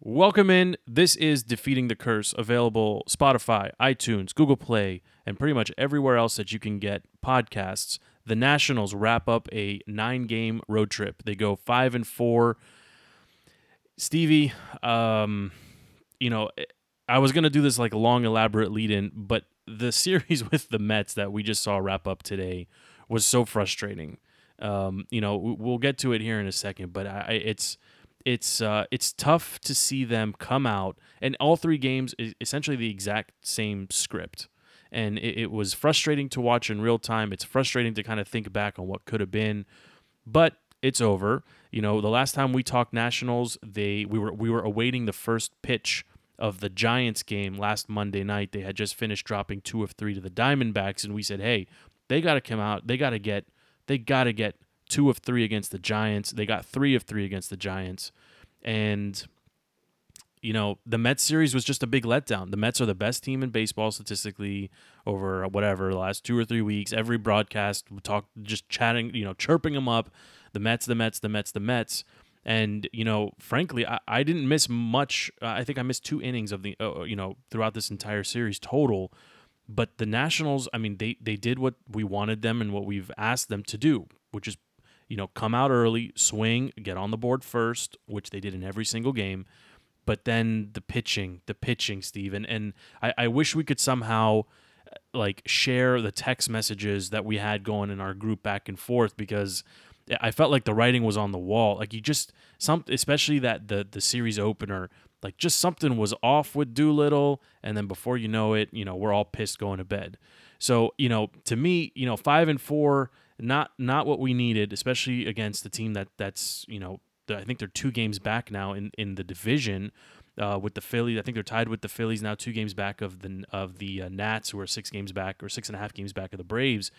Welcome in. This is Defeating the Curse, available Spotify, iTunes, Google Play, and pretty much everywhere else that you can get podcasts. The Nationals wrap up a nine-game road trip. They go five and four. Stevie, um, you know, I was gonna do this like a long, elaborate lead-in, but the series with the Mets that we just saw wrap up today was so frustrating. Um, you know, we'll get to it here in a second, but I, it's it's uh, it's tough to see them come out and all three games is essentially the exact same script. And it, it, was frustrating to watch in real time. It's frustrating to kind of think back on what could have been but it's over. You know the last time we talked nationals they we were we were awaiting the first pitch of the giants game last monday night. They had just finished dropping two of three to the diamondbacks and we said hey they got to come out. They got to get they got to get two of three against the Giants. They got three of three against the Giants. And, you know, the Mets series was just a big letdown. The Mets are the best team in baseball statistically over whatever, the last two or three weeks. Every broadcast, we talk just chatting, you know, chirping them up. The Mets, the Mets, the Mets, the Mets. And, you know, frankly, I, I didn't miss much. I think I missed two innings of the, uh, you know, throughout this entire series total. But the Nationals, I mean, they, they did what we wanted them and what we've asked them to do, which is you know, come out early, swing, get on the board first, which they did in every single game. But then the pitching, the pitching, Steven. And I, I wish we could somehow uh, like share the text messages that we had going in our group back and forth because I felt like the writing was on the wall. Like you just some especially that the the series opener, like just something was off with Doolittle, and then before you know it, you know, we're all pissed going to bed. So, you know, to me, you know, five and four not not what we needed, especially against the team that that's you know I think they're two games back now in in the division. Uh, with the Phillies, I think they're tied with the Phillies now, two games back of the of the uh, Nats, who are six games back or six and a half games back of the Braves.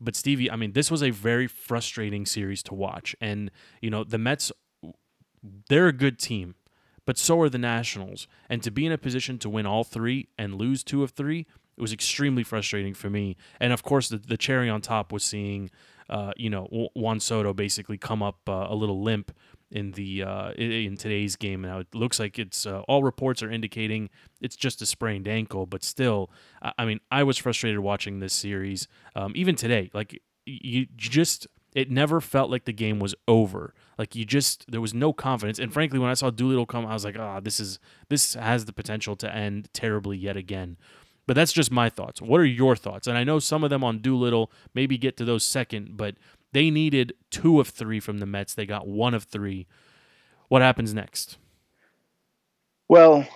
But Stevie, I mean, this was a very frustrating series to watch, and you know the Mets, they're a good team, but so are the Nationals, and to be in a position to win all three and lose two of three, it was extremely frustrating for me. And of course, the, the cherry on top was seeing, uh, you know, Juan Soto basically come up uh, a little limp in the uh, in today's game. Now it looks like it's uh, all reports are indicating it's just a sprained ankle, but still, I mean, I was frustrated watching this series. Um, even today, like you just it never felt like the game was over. Like you just there was no confidence. And frankly, when I saw Doolittle come, I was like, ah, oh, this is this has the potential to end terribly yet again. But that's just my thoughts. What are your thoughts? And I know some of them on Doolittle maybe get to those second, but they needed two of three from the Mets. They got one of three. What happens next? Well,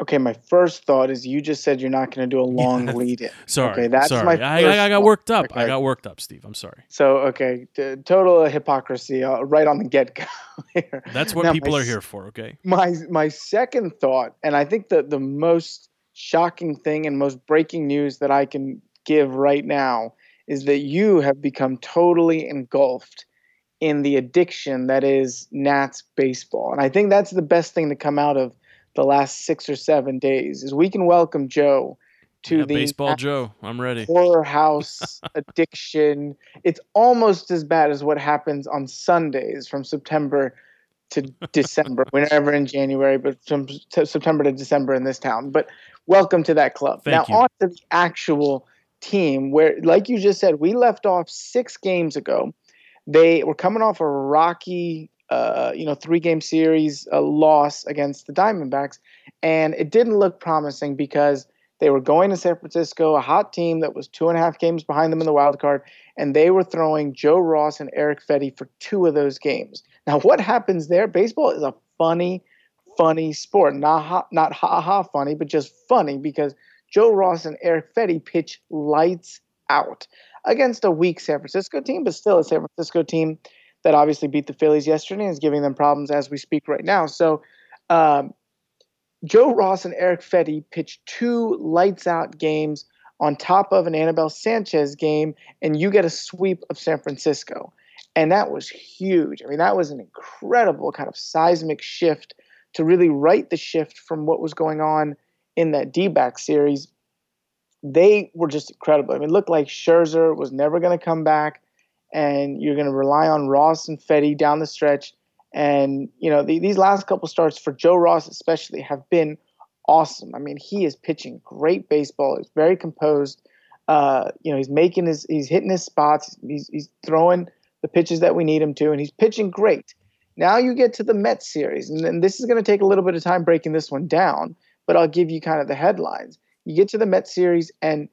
okay, my first thought is you just said you're not going to do a long yeah. lead in. Sorry. Okay, that's sorry. my I, I, got worked up. Okay. I got worked up, Steve. I'm sorry. So, okay, t- total hypocrisy uh, right on the get go here. That's what now, people my, are here for, okay? My my second thought, and I think that the most shocking thing and most breaking news that I can give right now is that you have become totally engulfed in the addiction that is Nats baseball. And I think that's the best thing to come out of the last six or seven days is we can welcome Joe to yeah, the baseball Nats Joe. I'm ready. Horror house addiction. It's almost as bad as what happens on Sundays from September to December. We're never in January, but from September to December in this town. But welcome to that club. Thank now, you. on to the actual team, where, like you just said, we left off six games ago. They were coming off a rocky, uh, you know, three game series a loss against the Diamondbacks, and it didn't look promising because they were going to San Francisco, a hot team that was two and a half games behind them in the wild card, and they were throwing Joe Ross and Eric Fedde for two of those games. Now, what happens there? Baseball is a funny funny sport. Not ha, not ha ha funny, but just funny because Joe Ross and Eric Fedde pitch lights out against a weak San Francisco team, but still a San Francisco team that obviously beat the Phillies yesterday and is giving them problems as we speak right now. So um, Joe Ross and Eric Fedde pitched two lights out games on top of an Anibal Sanchez game, and you get a sweep of San Francisco. And that was huge. I mean, that was an incredible kind of seismic shift to really right the shift from what was going on in that D back series. They were just incredible. I mean, it looked like Scherzer was never going to come back, and you're going to rely on Ross and Fedde down the stretch. And you know the, these last couple starts for Joe Ross especially have been awesome. I mean he is pitching great baseball. He's very composed. Uh, you know he's making his he's hitting his spots. He's he's throwing the pitches that we need him to, and he's pitching great. Now you get to the Mets series, and, and this is going to take a little bit of time breaking this one down, but I'll give you kind of the headlines. You get to the Mets series, and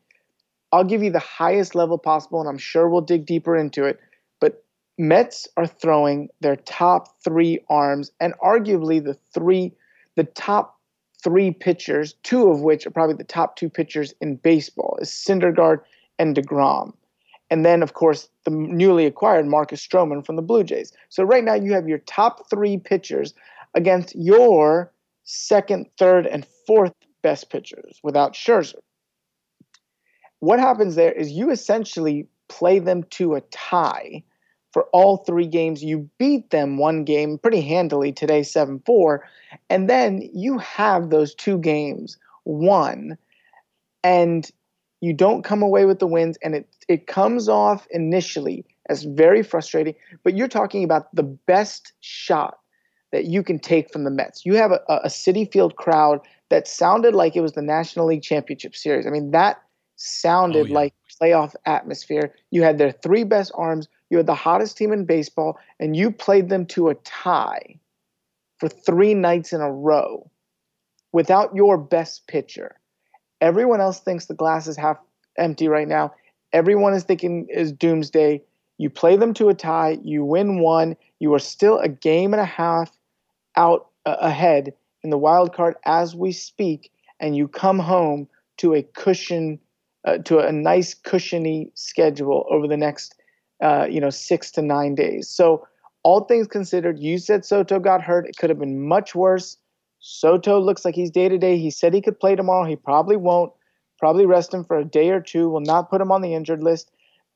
I'll give you the highest level possible, and I'm sure we'll dig deeper into it. But Mets are throwing their top three arms, and arguably the three, the top three pitchers, two of which are probably the top two pitchers in baseball, is Syndergaard and DeGrom. And then, of course, the newly acquired Marcus Stroman from the Blue Jays. So right now you have your top three pitchers against your second, third, and fourth best pitchers without Scherzer. What happens there is you essentially play them to a tie for all three games. You beat them one game pretty handily today, 7 4. And then you have those two games won. And you don't come away with the wins. And it, it comes off initially as very frustrating. But you're talking about the best shot that you can take from the Mets. You have a, a Citi Field crowd that sounded like it was the National League Championship Series. I mean, that sounded oh, yeah. like playoff atmosphere. You had their three best arms. You had the hottest team in baseball, and you played them to a tie for three nights in a row without your best pitcher. Everyone else thinks the glass is half empty right now. Everyone is thinking is doomsday. You play them to a tie, you win one, you are still a game and a half out uh, ahead in the wild card as we speak, and you come home to a cushion uh, to a nice cushiony schedule over the next uh, you know six to nine days. So all things considered, you said Soto got hurt. It could have been much worse. Soto looks like he's day to day. He said he could play tomorrow. He probably won't. Probably rest him for a day or two. Will not put him on the injured list.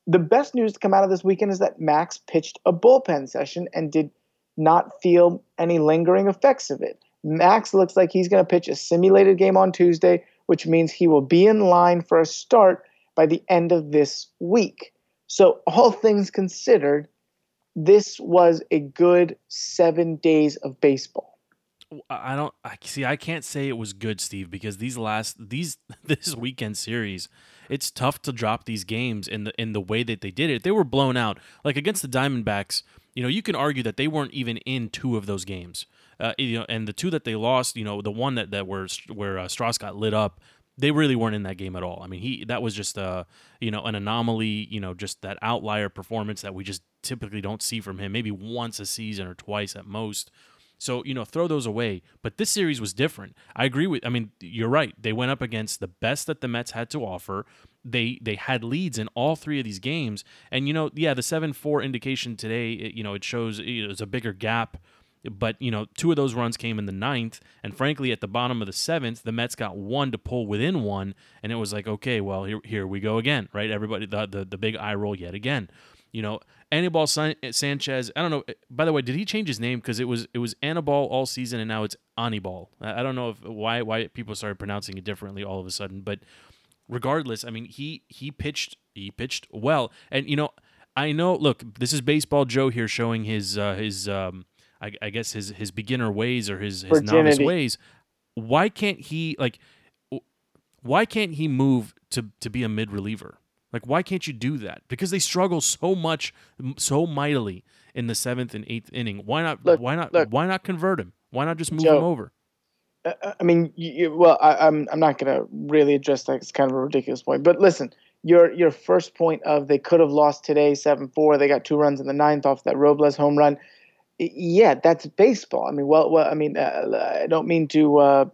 The best news to come out of this weekend is that Max pitched a bullpen session and did not feel any lingering effects of it. Max looks like he's going to pitch a simulated game on Tuesday which means he will be in line for a start by the end of this week. So, all things considered, this was a good seven days of baseball. I don't I see I can't say it was good Steve because these last these this weekend series it's tough to drop these games in the in the way that they did it. They were blown out. Like against the Diamondbacks, you know, you can argue that they weren't even in two of those games. Uh, you know, and the two that they lost, you know, the one that that were where uh, Stras got lit up, they really weren't in that game at all. I mean, he that was just a uh, you know an anomaly, you know, just that outlier performance that we just typically don't see from him. Maybe once a season or twice at most. So, you know, throw those away. But this series was different. I agree with I mean, you're right. They went up against the best that the Mets had to offer. They they had leads in all three of these games. And you know, yeah, the 7-4 indication today, it, you know, it shows it was a bigger gap but, you know, two of those runs came in the ninth. And frankly, at the bottom of the seventh, the Mets got one to pull within one. And it was like, okay, well, here, here we go again, right? Everybody, the, the, the big eye roll yet again. You know, Anibal Sanchez. I don't know. By the way, did he change his name? Because it was it was Anibal all season, and now it's Anibal. I don't know if why why people started pronouncing it differently all of a sudden. But regardless, I mean, he he pitched he pitched well, and you know, I know. Look, this is baseball Joe here showing his uh, his um, I, I guess his his beginner ways or his his novice ways. Why can't he like? Why can't he move to to be a mid reliever? Like, why can't you do that? Because they struggle so much, so mightily in the seventh and eighth inning. Why not? Look, why not? Look, why not convert him? Why not just move Joe, him over? I mean, you, well, I, I'm I'm not going to really address that. It's kind of a ridiculous point. But listen, your your first point of they could have lost today seven four. They got two runs in the ninth off that Robles home run yeah, that's baseball. I mean, well, well I mean, uh, I don't mean to uh,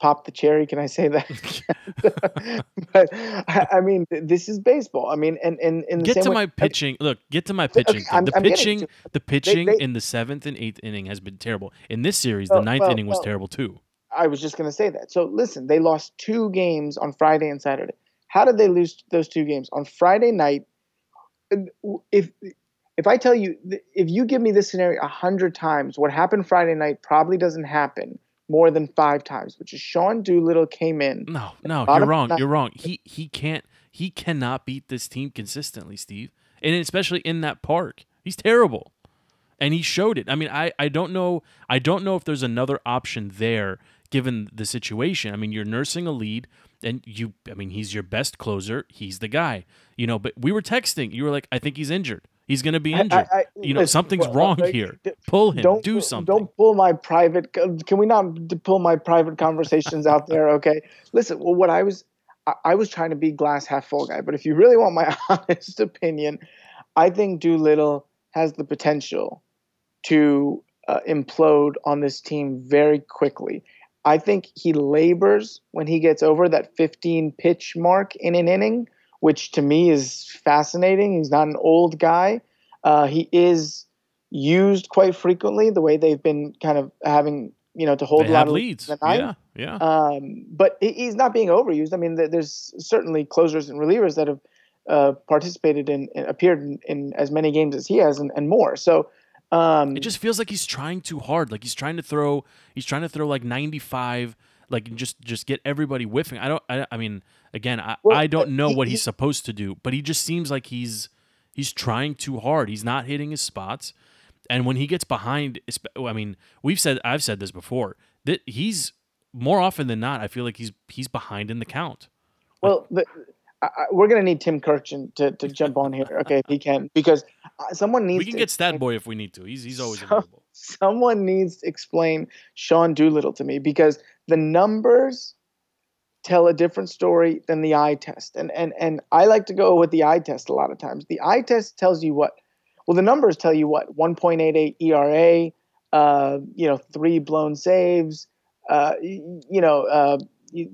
pop the cherry. Can I say that? but I, I, mean, this is baseball. I mean, and and in get to way, my pitching. Look, get to my pitching. Okay, the I'm pitching, the pitching in the seventh and eighth inning has been terrible. In this series, the ninth well, inning was well, terrible too. I was just going to say that. So listen, they lost two games on Friday and Saturday. How did they lose those two games on Friday night? If if I tell you, if you give me this scenario a hundred times, what happened Friday night probably doesn't happen more than five times, which is Sean Doolittle came in. No, no, you're wrong. You're wrong. He he can't. He cannot beat this team consistently, Steve, and especially in that park. He's terrible. and he showed it. I mean, I I don't know I don't know if there's another option there given the situation. I mean, you're nursing a lead and you I mean, he's your best closer. He's the guy. You know, but we were texting. You were like, I think he's injured. He's going to be injured. I, I, you know, something's wrong here. Pull him. Don't do something. Don't pull my private. Can we not pull my private conversations out there? Okay. Listen. Well, what I was, I, I was trying to be glass half full guy. But if you really want my honest opinion, I think Doolittle has the potential to uh, implode on this team very quickly. I think he labors when he gets over that 15 pitch mark in an inning which to me is fascinating. He's not an old guy. Uh, he is used quite frequently the way they've been kind of having you know to hold they a lot of leads. Yeah, yeah. Um, but he's not being overused. I mean, there's certainly closers and relievers that have uh, participated in, appeared in, in, as many games as he has and, and more. So um, it just feels like he's trying too hard. Like he's trying to throw. He's trying to throw like 95 like just just get everybody whiffing. I don't. I, I mean, again, I, well, I don't know he, what he's supposed to do, but he just seems like he's he's trying too hard. He's not hitting his spots, and when he gets behind, I mean, we've said I've said this before that he's more often than not. I feel like he's he's behind in the count. Well, the, I, we're gonna need Tim Kurkjian to, to jump on here, okay, if he can, because uh, someone needs. We can to get Stat Boy if we need to. He's he's always so, available. Someone needs to explain Sean Doolittle to me because the numbers tell a different story than the eye test. And and and I like to go with the eye test a lot of times. The eye test tells you what well the numbers tell you what 1.88 ERA, uh, you know, three blown saves, uh, you know, uh,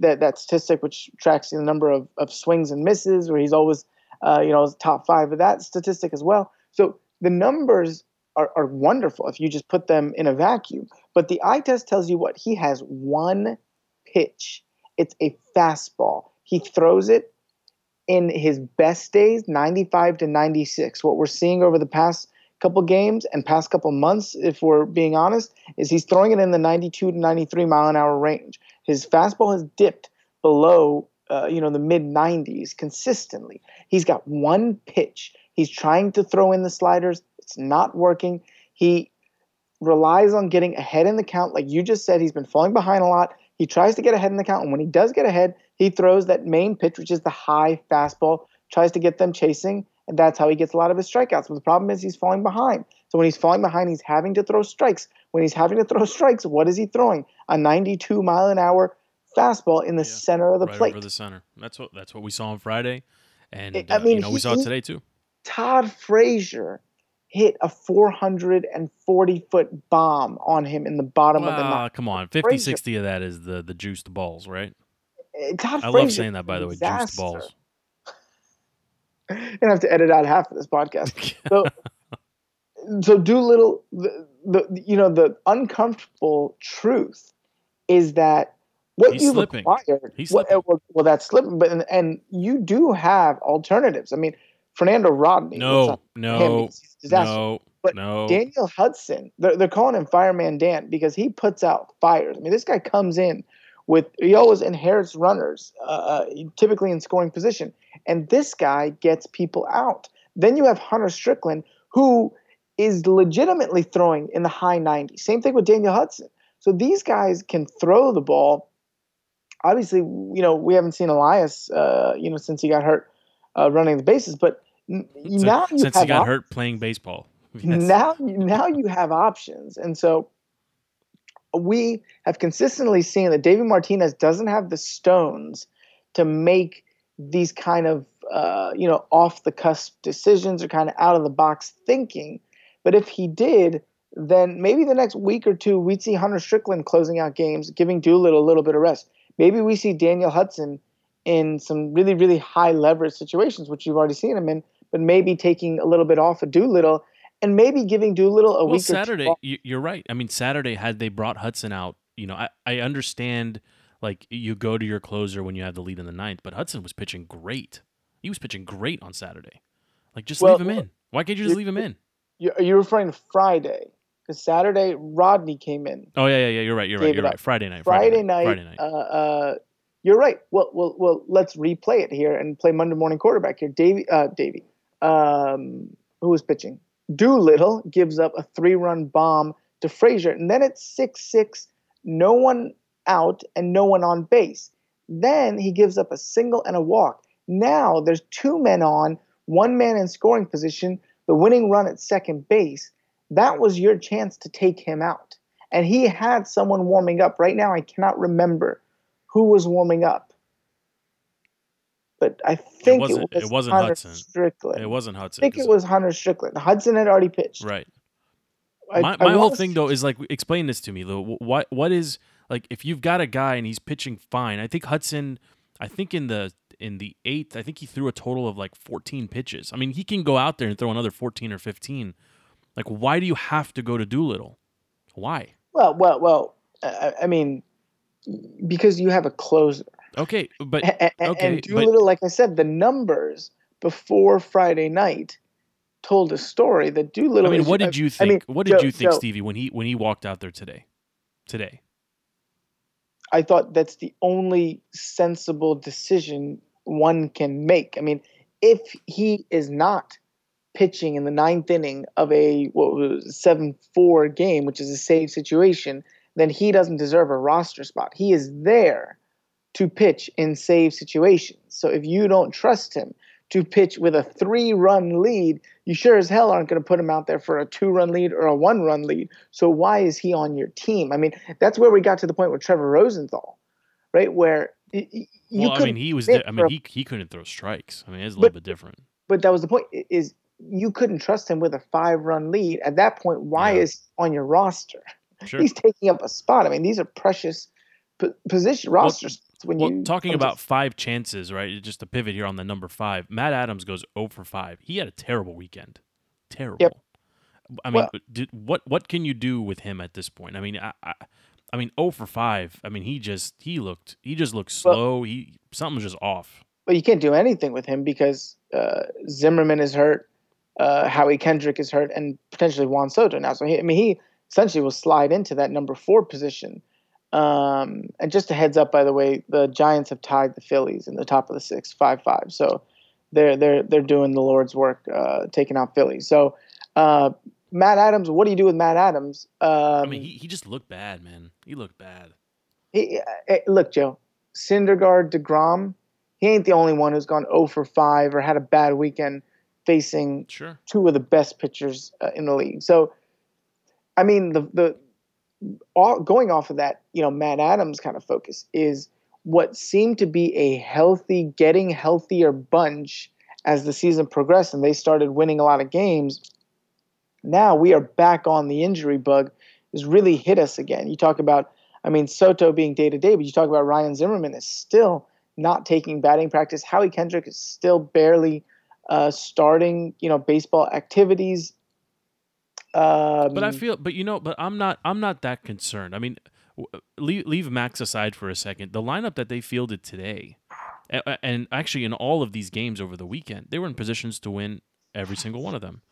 that that statistic which tracks the number of, of swings and misses, where he's always uh, you know top five of that statistic as well. So the numbers are, are wonderful if you just put them in a vacuum. But the eye test tells you what he has one pitch. It's a fastball. He throws it in his best days, 95 to 96. What we're seeing over the past couple games and past couple months, if we're being honest, is he's throwing it in the 92 to 93 mile an hour range. His fastball has dipped below, uh, you know, the mid 90s consistently. He's got one pitch. He's trying to throw in the sliders. It's not working. He relies on getting ahead in the count. Like you just said, he's been falling behind a lot. He tries to get ahead in the count. And when he does get ahead, he throws that main pitch, which is the high fastball, tries to get them chasing. And that's how he gets a lot of his strikeouts. But the problem is he's falling behind. So when he's falling behind, he's having to throw strikes. When he's having to throw strikes, what is he throwing? A 92 mile an hour fastball in the yeah, center of the right plate. Over the center. That's what that's what we saw on Friday. And I uh, mean, you know, he, we saw it today too. Todd Frazier hit a 440 foot bomb on him in the bottom well, of the ninth. Come on, 50, Frazier. 60 of that is the the juiced balls, right? Eh, Todd I Frazier love saying that, by the way, juiced balls. Gonna have to edit out half of this podcast. So, so Doolittle. The, the you know the uncomfortable truth is that what He's you slipping. required. He's well, well, well, that's slipping, but and, and you do have alternatives. I mean, Fernando Rodney. No, no, no, but no. Daniel Hudson, they're, they're calling him Fireman Dan because he puts out fires. I mean, this guy comes in with he always inherits runners, uh, uh, typically in scoring position, and this guy gets people out. Then you have Hunter Strickland, who is legitimately throwing in the high 90s. Same thing with Daniel Hudson. So these guys can throw the ball. Obviously, you know we haven't seen Elias, uh, you know, since he got hurt uh, running the bases. But n- so, now you since have he got op- hurt playing baseball. Yes. Now, now you have options, and so we have consistently seen that Davey Martinez doesn't have the stones to make these kind of uh, you know off the cusp decisions or kind of out of the box thinking. But if he did, then maybe the next week or two we'd see Hunter Strickland closing out games, giving Doolittle a little bit of rest. Maybe we see Daniel Hudson in some really, really high leverage situations, which you've already seen him in, but maybe taking a little bit off of Doolittle and maybe giving Doolittle a well, week Saturday. You're right. I mean, Saturday, had they brought Hudson out, you know, I, I understand like you go to your closer when you have the lead in the ninth, but Hudson was pitching great. He was pitching great on Saturday. Like, just well, leave him in. Why can't you just leave him in? Are You're referring to Friday. Because Saturday, Rodney came in. Oh yeah, yeah, yeah. You're right. You're right. You're right. Friday night. Friday, Friday night. Friday night. Uh, uh, you're right. Well, well, well. Let's replay it here and play Monday morning quarterback here. Davey, uh, um, who was pitching? Doolittle gives up a three-run bomb to Frazier, and then it's six-six, no one out and no one on base. Then he gives up a single and a walk. Now there's two men on, one man in scoring position, the winning run at second base. That was your chance to take him out. And he had someone warming up. Right now, I cannot remember who was warming up. But I think it, wasn't- was it wasn't Hunter Hudson. Strickland. It wasn't Hudson. I think it was Hunter Strickland. Hudson had already pitched. right. I- my I whole thing though is like explain this to me Lou. What what is like if you've got a guy and he's pitching fine. I think Hudson I think in the in the 8th, I think he threw a total of like 14 pitches. I mean, he can go out there and throw another 14 or 15. Like why do you have to go to Doolittle? Why? Well, well, well. I, I mean, because you have a closer. Okay, but A- a- okay, and but- Doolittle, like I said, the numbers before Friday night told a story that I mean, what did you I think? mean, what did Joe- you think, Joe, Stevie, when he when he walked out there today? Today. I thought that's the only sensible decision one can make. I mean, if he is not pitching in the ninth inning of a what was seven four game, which is a save situation, then he doesn't deserve a roster spot. He is there to pitch in save situations. So if you don't trust him to pitch with a three run lead, you sure as hell aren't going to put him out there for a two run lead or a one run lead. So why is he on your team? I mean, that's where we got to the point with Trevor Rosenthal, right? Where you well, I mean, he was. I mean, he he couldn't throw strikes. I mean, it's a But- little bit different. but that was the point is you couldn't trust him with a five run lead at that point why Yeah. is on your roster Sure. he's taking up a spot i mean these are precious p- position roster spots when Well, you talking come to- about five chances, right? Just to pivot here on the number five, Matt Adams goes 0 for 5. He had a terrible weekend. Terrible. I mean, Well- did, what what can you do with him at this point? I mean, I, I, I mean, 0 for 5. I mean, he just he looked he just looked Well- slow. he something's just off. but you can't do anything with him because uh, Zimmerman is hurt, uh, Howie Kendrick is hurt, and potentially Juan Soto now. So he, I mean, he essentially will slide into that number four position. Um, and just a heads up, by the way, the Giants have tied the Phillies in the top of the six, five five. So they're they're they're doing the Lord's work, uh, taking out Phillies. So uh, Matt Adams, what do you do with Matt Adams? Um, I mean, he, he just looked bad, man. He looked bad. he, eh, look, Joe, Syndergaard, Degrom, he ain't the only one who's gone 0 for 5 or had a bad weekend facing Sure. two of the best pitchers uh, in the league. So, I mean, the the all, going off of that, you know, Matt Adams kind of focus is what seemed to be a healthy, getting healthier bunch as the season progressed and they started winning a lot of games. Now we are back on the injury bug has really hit us again. You talk about, I mean, Soto being day to day, but you talk about Ryan Zimmerman is still not taking batting practice. Howie Kendrick is still barely uh, starting, you know, baseball activities. Um, But I feel, but you know, but I'm not, I'm not that concerned. I mean, leave, leave Max aside for a second. The lineup that they fielded today, and actually in all of these games over the weekend, they were in positions to win every single one of them.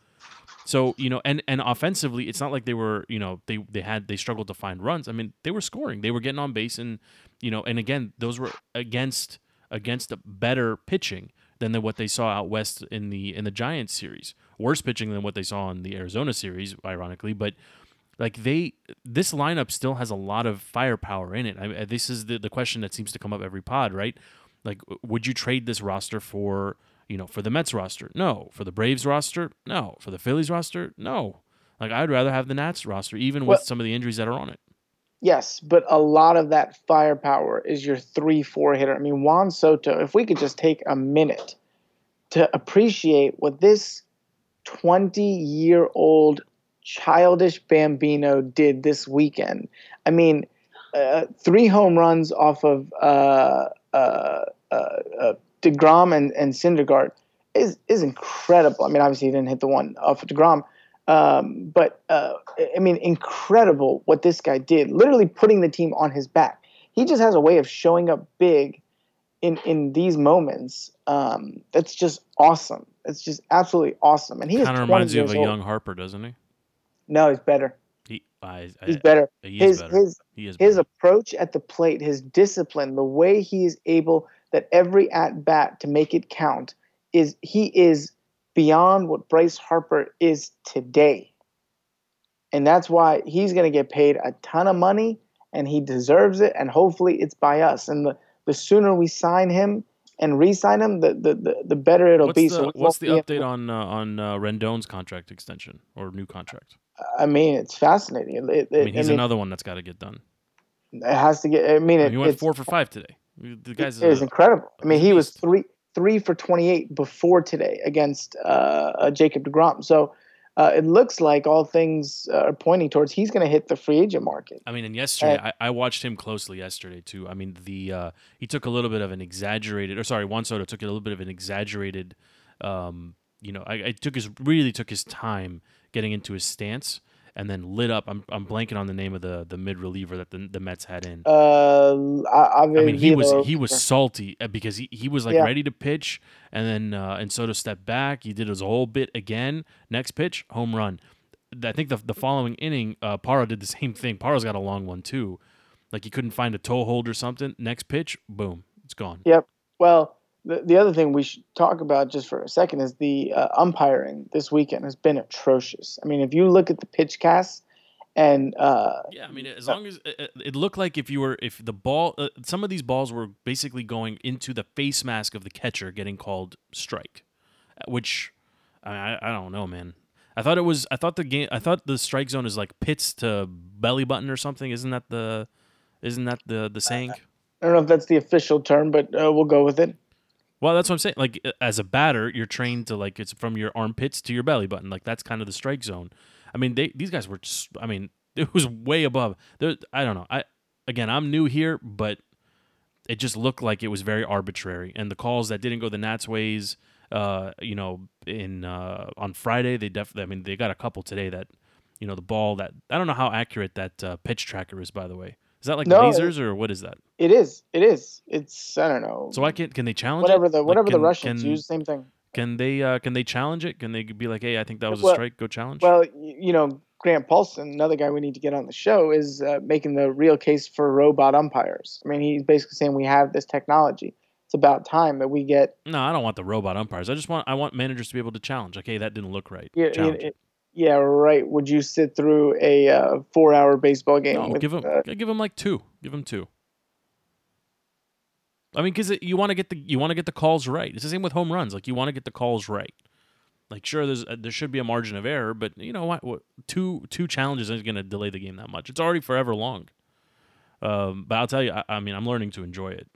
So you know, and and offensively, it's not like they were, you know, they they had they struggled to find runs. I mean, they were scoring, they were getting on base, and you know, and again, those were against against a better pitching than the, what they saw out west in the in the Giants series. Worse pitching than what they saw in the Arizona series, ironically, but like they this lineup still has a lot of firepower in it. I, this is the the question that seems to come up every pod, right? Like, would you trade this roster for you know for the Mets roster? No. For the Braves roster? No. For the Phillies roster? No. Like I'd rather have the Nats roster, even with some of the injuries that are on it. Yes, but a lot of that firepower is your three, four hitter. I mean, Juan Soto, if we could just take a minute to appreciate what this 20 year old childish Bambino did this weekend. I mean, uh, three home runs off of uh, uh, uh, uh, DeGrom and, and Syndergaard is, is incredible. I mean, obviously, he didn't hit the one off of DeGrom. Um, but uh, I mean, incredible what this guy did. Literally putting the team on his back. He just has a way of showing up big in in these moments. Um, that's just awesome. It's just absolutely awesome. And he is Kind of reminds you of a old. young Harper, doesn't he? No, he's better. He, I, I, He's better. he his better. his he is his better. approach at the plate, his discipline, the way he is able that every at bat to make it count is he is beyond what Bryce Harper is today. And that's why he's going to get paid a ton of money and he deserves it. And hopefully it's by us. And the, the sooner we sign him and re-sign him, the the, the, the better it'll what's be. The, so what's the update on uh, on uh, Rendon's contract extension or new contract? I mean, it's fascinating. It, it, I mean, he's I mean, another one that's got to get done. It has to get. I mean, it, he went four for five today. The guy's it is incredible. I mean, he was three three for twenty eight before today against uh, uh, Jacob Degrom. So uh, it looks like all things uh, are pointing towards he's going to hit the free agent market. I mean, and yesterday I, I watched him closely yesterday too. I mean, the uh, he took a little bit of an exaggerated, or sorry, Juan Soto took a little bit of an exaggerated. Um, you know, I, I took his really took his time getting into his stance, and then lit up. I'm, I'm blanking on the name of the the mid reliever that the, the Mets had in. Uh, I, I mean, he was he was salty uh, because he, he was like Yeah. ready to pitch, and then uh, and Soto stepped back. He did his whole bit again. Next pitch, home run. I think the the following inning, uh, Parra did the same thing. Parra's got a long one too, like he couldn't find a toe hold or something. Next pitch, boom, it's gone. Yep. Well, the, the other thing we should talk about just for a second is the uh, umpiring this weekend has been atrocious. I mean, if you look at the pitch cast and uh, Yeah, I mean, as long as it, it- it looked like if you were if the ball, uh, some of these balls were basically going into the face mask of the catcher, getting called strike, uh, which I, I I don't know, man. I thought it was. I thought the game. I thought the strike zone is like pits to belly button or something. Isn't that the? Isn't that the the saying? I don't know if that's the official term, but uh, we'll go with it. Well, that's what I'm saying. Like as a batter, you're trained to like it's from your armpits to your belly button. Like that's kind of the strike zone. I mean, they these guys were. Just, I mean, it was way above. There, I don't know. I again, I'm new here, but it just looked like it was very arbitrary. And the calls that didn't go the Nats' ways, uh, you know, in uh, on Friday, they definitely. I mean, they got a couple today that, you know, the ball that I don't know how accurate that uh, pitch tracker is. By the way, is that like No, lasers or what is that? It is. It is. It's. I don't know. So I can can they challenge whatever it? the Like, whatever the can- Russians can- use, same thing. Can they uh, can they challenge it? Can they be like, hey, I think that was a strike. Go challenge. Well, you know, Grant Paulsen, another guy we need to get on the show, is uh, making the real case for robot umpires. I mean, he's basically saying we have this technology. It's about time that we get. no, I don't want the robot umpires. I just want I want managers to be able to challenge. Like, hey, that didn't look right. Yeah, challenge it- it. Yeah, right. Would you sit through a uh, four-hour baseball game? No, with, give him uh, give him like two. Give him two. I mean, because you want to get the you want to get the calls right. It's the same with home runs. Like you want to get the calls right. Like sure, there's uh, there should be a margin of error, but you know what? what two two challenges isn't going to delay the game that much. It's already forever long. Um, but I'll tell you, I, I mean, I'm learning to enjoy it.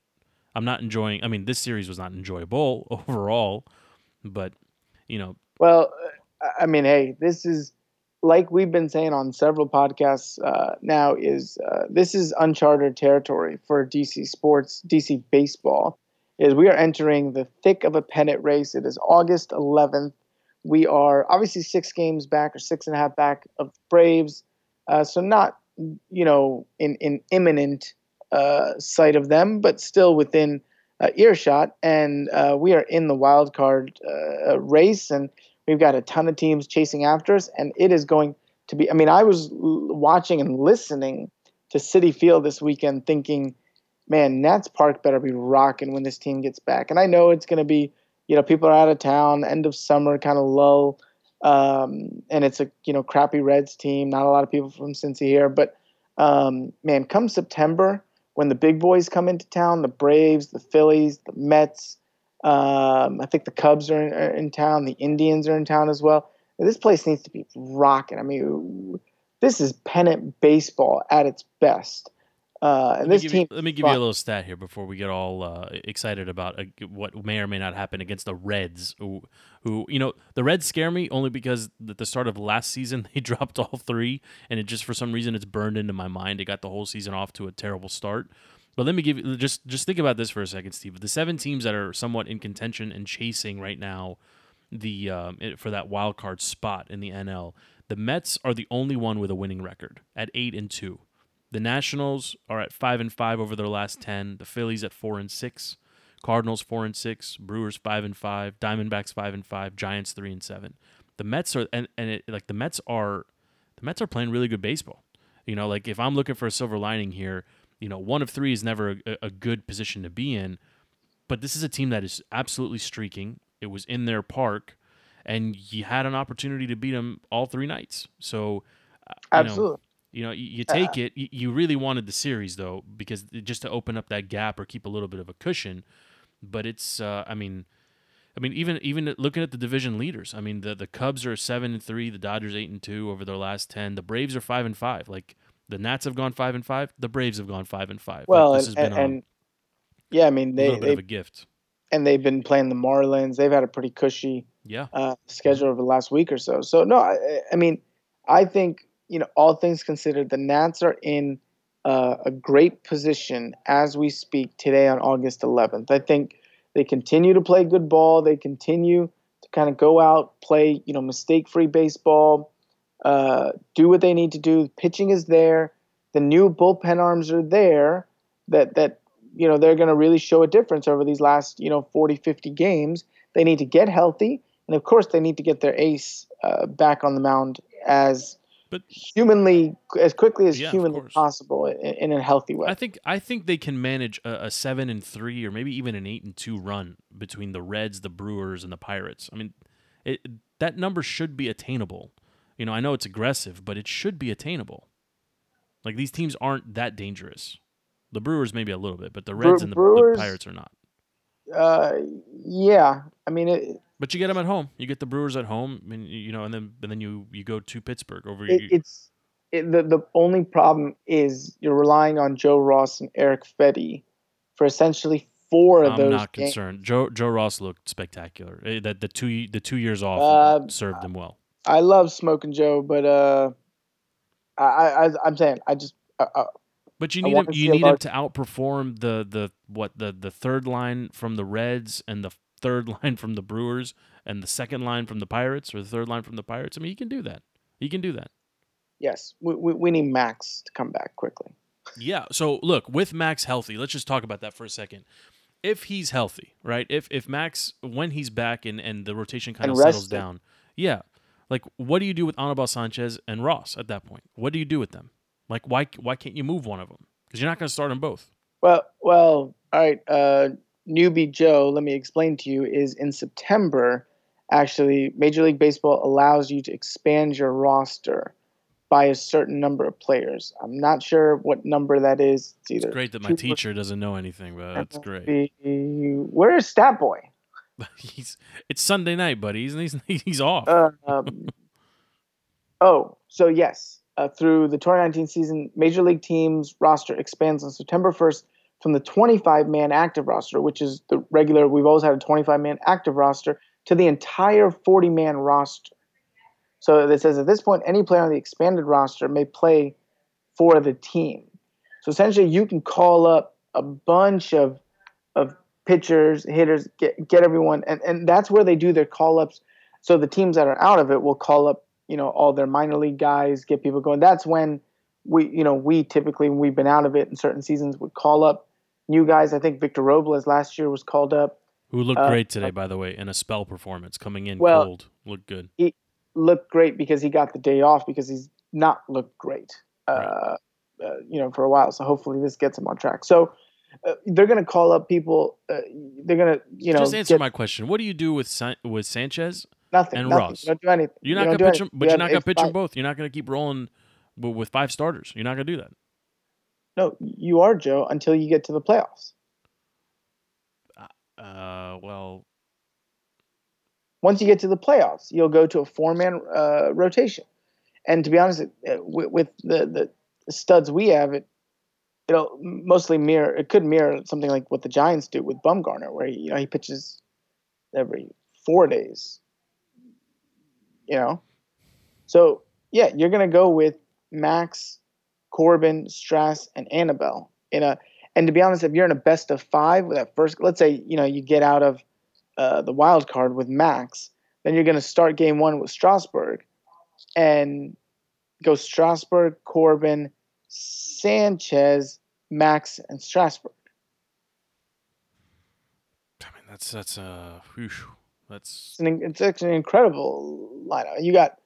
I'm not enjoying. I mean, this series was not enjoyable overall, but you know, Well, I mean, hey, this is like we've been saying on several podcasts uh, now. Is uh, this is uncharted territory for DC sports, DC baseball? Is we are entering the thick of a pennant race. It is August 11th. We are obviously six games back or six and a half back of Braves, uh, so not you know in in imminent uh, sight of them, but still within uh, earshot. And uh, we are in the wild card race, and we've got a ton of teams chasing after us. And it is going to be. I mean, I was watching and listening to Citi Field this weekend, thinking, "Man, Nats Park better be rocking when this team gets back." And I know it's going to be, you know, people are out of town, end of summer kind of lull. Um, and it's a you know crappy Reds team. Not a lot of people from Cincy here, but um, man, come September when the big boys come into town, the Braves, the Phillies, the Mets. Um, I think the Cubs are in, are in town. The Indians are in town as well. This place needs to be rocking. I mean, this is pennant baseball at its best. Uh, let and me this give, team, you, let me give you a little stat here before we get all uh, excited about uh, what may or may not happen against the Reds, who, who you know, the Reds scare me only because at the start of last season they dropped all three, and it just for some reason it's burned into my mind. It got the whole season off to a terrible start. But let me give you just just think about this for a second, Steve. The seven teams that are somewhat in contention and chasing right now the um, for that wild card spot in the NL. The Mets are the only one with a winning record at eight and two. The Nationals are at five and five over their last ten. The Phillies at four and six. Cardinals four and six. Brewers five and five. Diamondbacks five and five. Giants three and seven. The Mets are and and it, like the Mets are the Mets are playing really good baseball. You know, like if I'm looking for a silver lining here, you know, one of three is never a, a good position to be in. But this is a team that is absolutely streaking. It was in their park, and you had an opportunity to beat them all three nights. So, uh, you know, Absolutely. you know, you, you take it. You, you really wanted the series though, because just to open up that gap or keep a little bit of a cushion. But it's, uh, I mean, I mean, even even looking at the division leaders, I mean, the the Cubs are seven and three, the Dodgers eight and two over their last ten. The Braves are five and five. Like the Nats have gone five and five. The Braves have gone five and five. Like, Well, this and, has been and, a and yeah, I mean they little bit they of a gift. and they've been playing the Marlins. They've had a pretty cushy Yeah, uh, schedule over the last week or so. So no, I, I mean, I think you know all things considered, the Nats are in uh, a great position as we speak today on August 11th. I think they continue to play good ball. They continue to kind of go out, play you know mistake-free baseball, uh, do what they need to do. Pitching is there. The new bullpen arms are there. That that you know they're going to really show a difference over these last you know 40, 50 games. They need to get healthy. And of course, they need to get their ace uh, back on the mound as But- humanly, as quickly as Yeah, humanly possible in, in a healthy way. I think I think they can manage a, a seven and three or maybe even an eight and two run between the Reds, the Brewers, and the Pirates. I mean, it, that number should be attainable. You know, I know it's aggressive, but it should be attainable. Like these teams aren't that dangerous. The Brewers maybe a little bit, but the Bre- Reds and the, the Pirates are not. uh, yeah, I mean, it, But you get them at home. You get the Brewers at home, and you know, and then and then you you go to Pittsburgh over. it, you, it's it, the the only problem is you're relying on Joe Ross and Eric Fedde for essentially four of those. I'm those. not games. concerned. Joe Joe Ross looked spectacular. Eh, That the two the two years off Uh, served him well. I love smoking Joe, but uh, I, I I'm saying I just uh, uh, But you need him. You need him to outperform the the what the the third line from the Reds and the third line from the Brewers and the second line from the Pirates or the third line from the Pirates. I mean, he can do that. He can do that. yes, we, we we need Max to come back quickly. Yeah. So look, with Max healthy, let's just talk about that for a second. If he's healthy, right? If if Max when he's back and and the rotation kind And of settles down, yeah. Like, what do you do with Anibal Sanchez and Ross at that point? What do you do with them? Like, why why can't you move one of them? Because you're not going to start them both. Well, well, all right. Uh, newbie Joe, let me explain to you. Is in September, actually, Major League Baseball allows you to expand your roster by a certain number of players. I'm not sure what number that is. It's either It's great that my teacher doesn't know anything, but that's great. Where's Stat Boy? he's it's Sunday night, buddy. He's he's, he's off. Um, oh, so yes, uh, through the 2019 season, Major League teams roster expands on September 1st from the 25 man active roster, which is the regular. We've always had a 25 man active roster, to the entire 40 man roster. So it says at this point, any player on the expanded roster may play for the team. So essentially, you can call up a bunch of of pitchers, hitters, get get everyone, and and that's where they do their call ups. So the teams that are out of it will call up, you know, all their minor league guys, get people going. That's when we, you know, we typically when we've been out of it in certain seasons would call up new guys. I think Victor Robles last year was called up. Who looked uh, great today, by the way, in a spell performance, coming in Well- cold, looked good. He looked great because he got the day off because he's not looked great, uh, Right. uh, you know, for a while. So hopefully this gets him on track. So uh, they're going to call up people. Uh, they're going to, you know, Just answer get my question. What do you do with San- with Sanchez? nothing. and nothing. Ross. You don't do anything. You're not don't gonna pitch them, but You you're not gonna it's pitch them both. You're not gonna keep rolling with five starters. You're not gonna do that. No, you are Joe until you get to the playoffs. Uh, well, Once you get to the playoffs, you'll go to a four-man uh, rotation. And to be honest, uh, with, with the, the studs we have, it it'll mostly mirror. It could mirror something like what the Giants do with Bumgarner, where you know he pitches every four days. You know, so yeah, you're gonna go with Max, Corbin, Stras, and Anibal in a. And to be honest, if you're in a best of five with that first, let's say you know you get out of uh, the wild card with Max, then you're going to start game one with Strasburg, and go Strasburg, Corbin, Sanchez, Max, and Strasburg. I mean that's that's uh, whew, that's It's an it's actually an incredible lineup. You got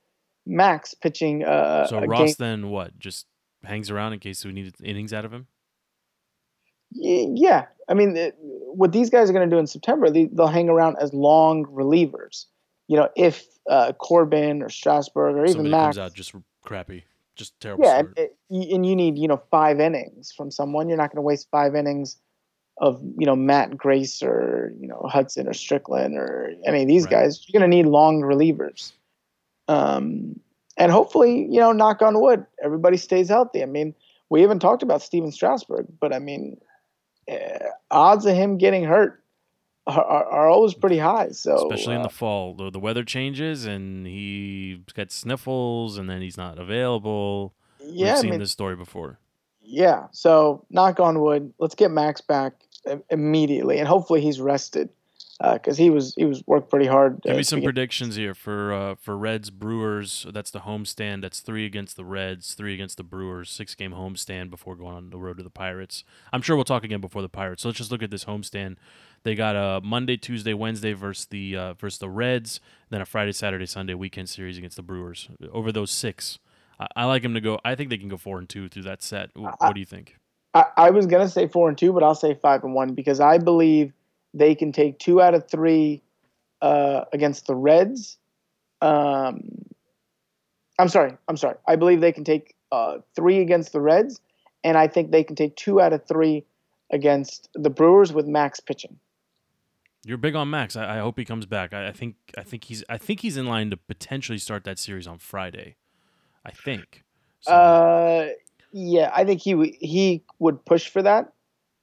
Max pitching. Uh, so Ross game- then what? Just hangs around in case we need innings out of him. Yeah, I mean, it, what these guys are going to do in September, they, they'll hang around as long relievers. you know, if uh, Corbin or Strasburg or even Somebody Max, comes out just crappy, just terrible. yeah, and, and you need you know five innings from someone. You're not going to waste five innings of you know Matt Grace or you know Hudson or Strickland or any of these Right. guys. You're going to need long relievers. Um, and hopefully, you know, knock on wood, everybody stays healthy. I mean, we haven't talked about Stephen Strasburg, but I mean, eh, odds of him getting hurt are, are, are always pretty high. So especially in uh, the fall. The, the weather changes and he gets sniffles and then he's not available. yeah, We've I seen mean, this story before. Yeah. So knock on wood. Let's get Max back immediately, and hopefully he's rested because he was he was worked pretty hard. Give uh, me some predictions here for uh, for Reds Brewers. That's the homestand. That's three against the Reds, three against the Brewers. Six game homestand before going on the road to the Pirates. I'm sure we'll talk again before the Pirates. So let's just look at this homestand. They got a Monday, Tuesday, Wednesday versus the uh, versus the Reds. Then a Friday, Saturday, Sunday weekend series against the Brewers. Over those six, I, I like them to go. I think they can go four and two through that set. Wh- I- What do you think? I, I was gonna say four and two, but I'll say five and one because I believe they can take two out of three uh, against the Reds. Um, I'm sorry. I'm sorry. I believe they can take uh, three against the Reds, and I think they can take two out of three against the Brewers with Max pitching. You're big on Max. I, I hope he comes back. I, I think I think he's I think he's in line to potentially start that series on Friday. I think. So, Uh, yeah, I think he w- he would push for that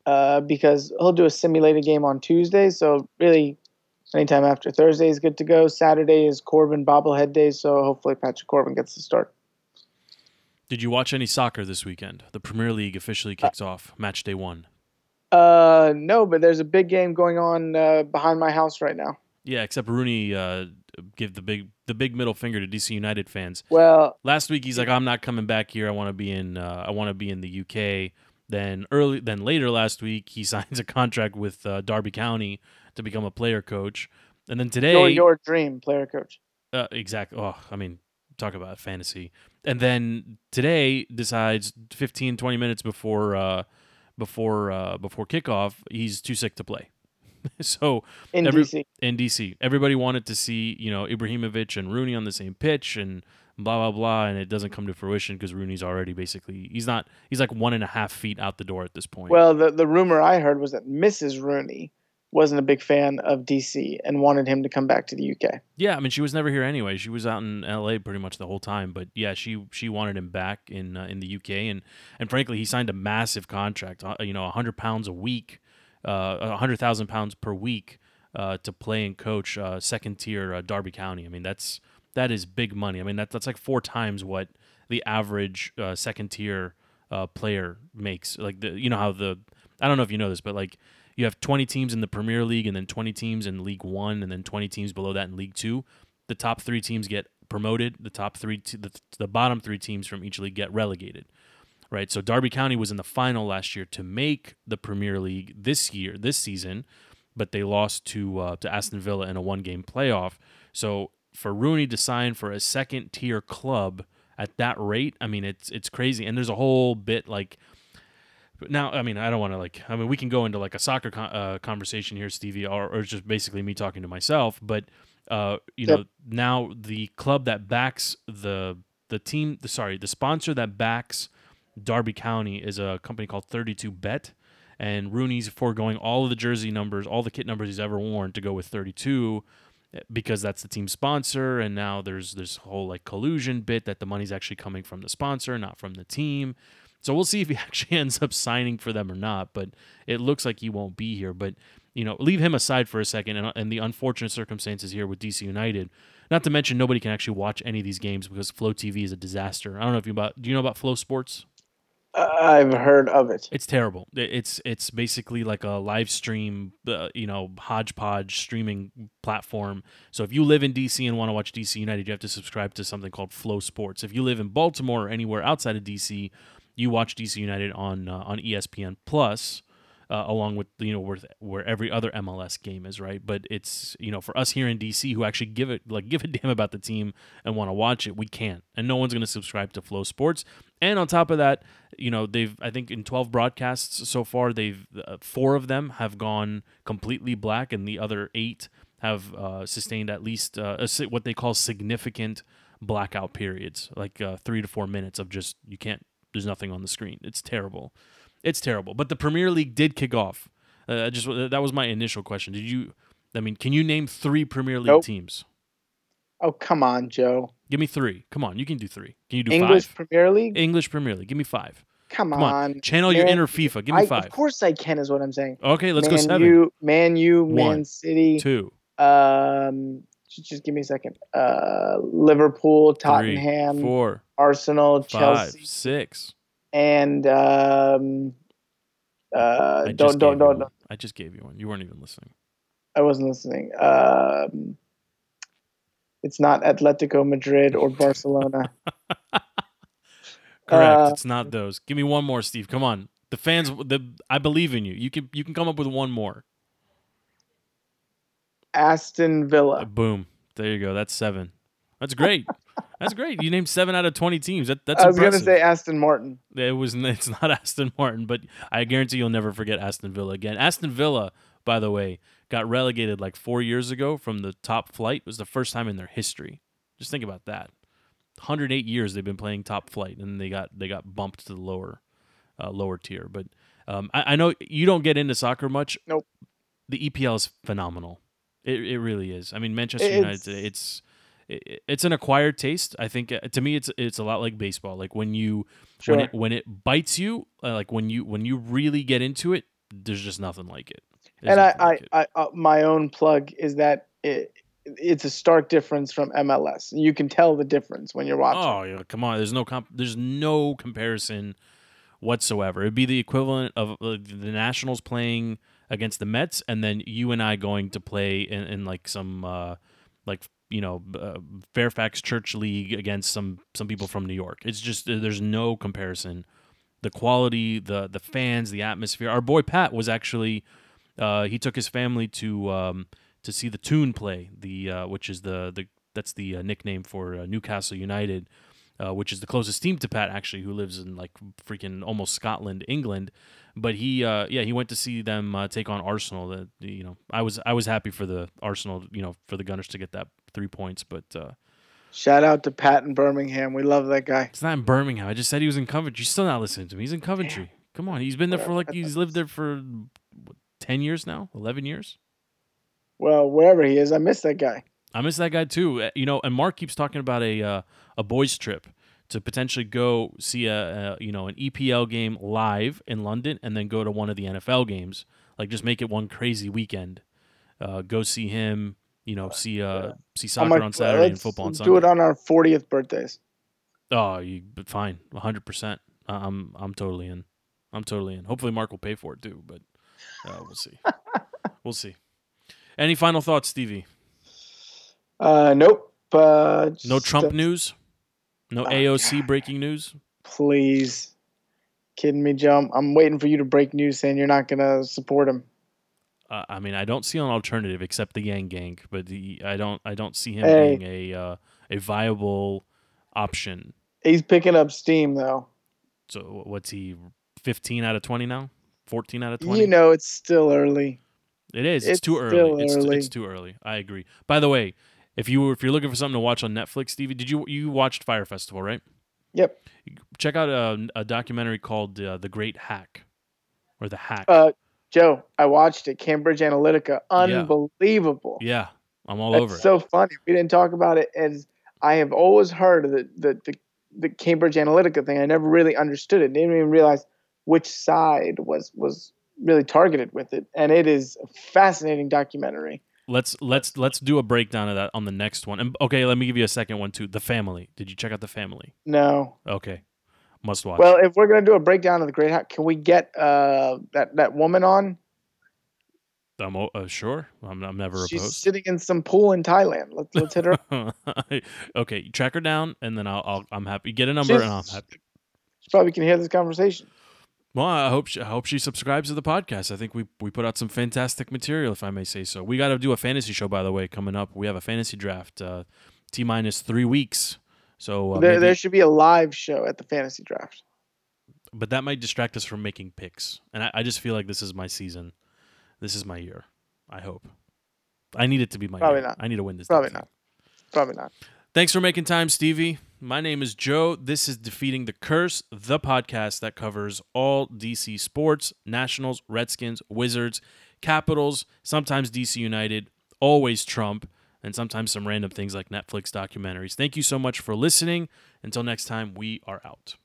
uh, because he'll do a simulated game on Tuesday. So really, anytime after Thursday is good to go. Saturday is Corbin bobblehead day, so hopefully Patrick Corbin gets the start. did you watch any soccer this weekend? The Premier League officially kicks off. Match day one. Uh, no, but there's a big game going on uh, behind my house right now. Yeah, except Rooney uh, give the big the big middle finger to DC United fans. Well, Last week he's like, I'm not coming back here. I want to be in. Uh, I want to be in the UK. Then early, then later last week he signs a contract with uh, Derby County to become a player coach. And then today, your your dream player coach. Uh, exactly. Oh, I mean, talk about fantasy. And then today decides 15, 20 minutes before uh, before uh, before kickoff, he's too sick to play. so In Every- DC, in DC, everybody wanted to see you know Ibrahimovic and Rooney on the same pitch and blah blah blah, and it doesn't come to fruition because Rooney's already basically he's not he's like one and a half feet out the door at this point. well, the the rumor I heard was that Mrs. Rooney wasn't a big fan of DC and wanted him to come back to the UK. Yeah, I mean, she was never here anyway. She was out in L.A. pretty much the whole time. But yeah, she she wanted him back in uh, in the UK, and and frankly, he signed a massive contract. Uh, you know, hundred pounds a week, uh, hundred thousand pounds per week uh, to play and coach uh, second tier uh, Derby County. I mean, that's that is big money. I mean, that that's like four times what the average uh, second tier player makes. Like the you know how the I don't know if you know this, but like you have 20 teams in the Premier League and then 20 teams in League 1 and then 20 teams below that in League 2. The top 3 teams get promoted, the top 3 t- the, the bottom 3 teams from each league get relegated. Right? So Derby County was in the final last year to make the Premier League this year, this season, but they lost to uh, to Aston Villa in a one-game playoff. So for Rooney to sign for a second tier club at that rate, I mean it's it's crazy. And there's a whole bit like but now, I mean, I don't want to like. I mean, we can go into like a soccer con- uh, conversation here, Stevie, or, or just basically me talking to myself. But uh, you Yep. know, now the club that backs the the team, the sorry, the sponsor that backs Derby County is a company called Thirty Two Bet, and Rooney's foregoing all of the jersey numbers, all the kit numbers he's ever worn to go with Thirty Two because that's the team sponsor and now there's this whole like collusion bit that the money's actually coming from the sponsor not from the team so we'll see if he actually ends up signing for them or not. But it looks like he won't be here. But you know, leave him aside for a second, and, and the unfortunate circumstances here with DC United. Not to mention, nobody can actually watch any of these games because Flow TV is a disaster. I don't know if you about. Do you know about Flow Sports? I've heard of it. It's terrible. It's it's basically like a live stream, uh, you know, hodgepodge streaming platform. So if you live in DC and want to watch DC United, you have to subscribe to something called Flow Sports. If you live in Baltimore or anywhere outside of DC, you watch DC United on uh, on ESPN Plus. Uh, along with you know where where every other MLS game is right, but it's you know for us here in DC who actually give it like give a damn about the team and want to watch it, we can't, and no one's going to subscribe to Flow Sports. And on top of that, you know they've I think in 12 broadcasts so far, they've uh, four of them have gone completely black, and the other eight have uh, sustained at least uh, a, what they call significant blackout periods, like uh, three to four minutes of just you can't. There's nothing on the screen. It's terrible. It's terrible. But the Premier League did kick off. Uh, just that was my initial question. Did you? I mean, can you name three Premier League Nope. teams? Oh come on, Joe. Give me three. Come on, you can do three. Can you do English five? Premier League. English Premier League. Give me five. Come, Come on. on. Channel your inner FIFA. Give me I, five. Of course I can, is what I'm saying. Okay, let's go Man seven. U, Man U, Man One, City. Two, Um, just, give me a second. Uh, Liverpool, three, Tottenham, four, Arsenal, five, Chelsea, six. and um, uh, I don't don't don't. don't- I just gave you one. You weren't even listening. I wasn't listening. Um, it's not Atletico Madrid or Barcelona. Correct. Uh, it's not those. Give me one more, Steve. Come on. The fans. The I believe in you. You can you can come up with one more. Aston Uh, Villa. boom. There you go. That's seven. That's great. That's great. You named seven out of twenty teams. That, that's I was impressive. gonna say Aston Martin. It was. It's not Aston Martin, but I guarantee you'll never forget Aston Villa again. Aston Villa, by the way, got relegated like four years ago from the top flight. It was the first time in their history. Just think about that. 108 years they've been playing top flight, and they got they got bumped to the lower uh, lower tier. But um, I, I know you don't get into soccer much. Nope. The EPL is phenomenal. It, it really is. I mean, Manchester It's- United. It's it, it's an acquired taste. I think uh, to me, it's it's a lot like baseball. Like when you Sure. when it when it bites you, uh, like when you when you really get into it, there's just nothing like it. There's and I, nothing I, it. I, uh, my own plug is that it, it's a stark difference from MLS. You can tell the difference when you're watching. Oh yeah, come on. There's no comp- there's no comparison whatsoever. It'd be the equivalent of uh, the Nationals playing against the Mets, and then you and I going to play in, in like some uh, like you know uh, Fairfax Church League against some some people from New York. It's just uh, there's no comparison. The quality, the the fans, the atmosphere. Our boy Pat was actually uh, he took his family to um, to see the Toon play, the uh, which is the the that's the uh, nickname for uh, Newcastle United, which is the closest team to Pat actually, who lives in like freaking almost Scotland, England. But he, uh, yeah, he went to see them uh, take on Arsenal. That you know, I was I was happy for the Arsenal, you know, for the Gunners to get that three points. But uh, Shout out to Pat in Birmingham. We love that guy. it's not in Birmingham. I just said he was in Coventry. You're still not listening to me. He's in Coventry. Come on, he's been there for like he's lived there for what, ten years now, eleven years. Well, wherever he is, I miss that guy. I miss that guy too. Uh, You know, and Mark keeps talking about a uh, a boys trip to potentially go see a, a you know an EPL game live in London, and then go to one of the NFL games. Like just make it one crazy weekend. Uh, go see him. You know, see uh see soccer like, on Saturday and football on Do it on our 40th birthdays. Oh, you but fine, hundred percent. I'm I'm totally in. I'm totally in. Hopefully, Mark will pay for it too, but uh, we'll see. we'll see. Any final thoughts, Stevie? Uh, nope. Uh, No Trump uh, news. No Oh, AOC God. breaking news. Please. Kidding me, Joe? I'm- waiting for you to break news saying you're not going to support him. Uh, I mean, I don't see an alternative except the Yang Gang, but the, I don't I don't see him Hey. being a uh, a viable option. He's picking up steam, though. So what's he? Fifteen out of twenty now. Fourteen out of twenty. You know, it's still early. It is. It's, It's too early. still It's, early. it's too early. I agree. By the way, if you were if you're looking for something to watch on Netflix, Stevie, did you you watched Fyre Festival, right? Yep. Check out a, a documentary called uh, The Great Hack, or The Hack. Uh, Joe, I watched it. Cambridge Analytica. Unbelievable. yeah, I'm all That's over it. so funny. We didn't talk about it as I have always heard of the, the, the, the Cambridge Analytica thing. I never really understood it. Didn't even realize which side was was really targeted with it. And it is a fascinating documentary. Let's let's let's do a breakdown of that on the next one. And okay, let me give you a second one too. The Family. Did you check out The Family? No. Okay, must watch. Well, if we're gonna do a breakdown of the Great Hack, can we get uh, that that woman on? I'm uh, sure. I'm, I'm never She's opposed. sitting in some pool in Thailand. Let's let's hit her. okay, track her down, and then I'll, I'll I'm happy. Get a number, and I'm happy. She probably can hear this conversation. Well, I hope she, I hope she subscribes to the podcast. I think we we put out some fantastic material, if I may say so. We got to do a fantasy show, by the way, coming up. We have a fantasy draft, uh, t minus three weeks. So, uh, there, maybe- there should be a live show at the fantasy draft. but that might distract us from making picks. And I, I just feel like this is my season. This is my year. I hope. I need it to be my Probably year. not. I need to win this. Probably thing. not. Probably not. Thanks for making time, Stevie. My name is Joe. This is Defeating the Curse, the podcast that covers all DC sports, Nationals, Redskins, Wizards, Capitals, sometimes DC United, always Trump, and sometimes some random things like Netflix documentaries. Thank you so much for listening. Until next time, we are out.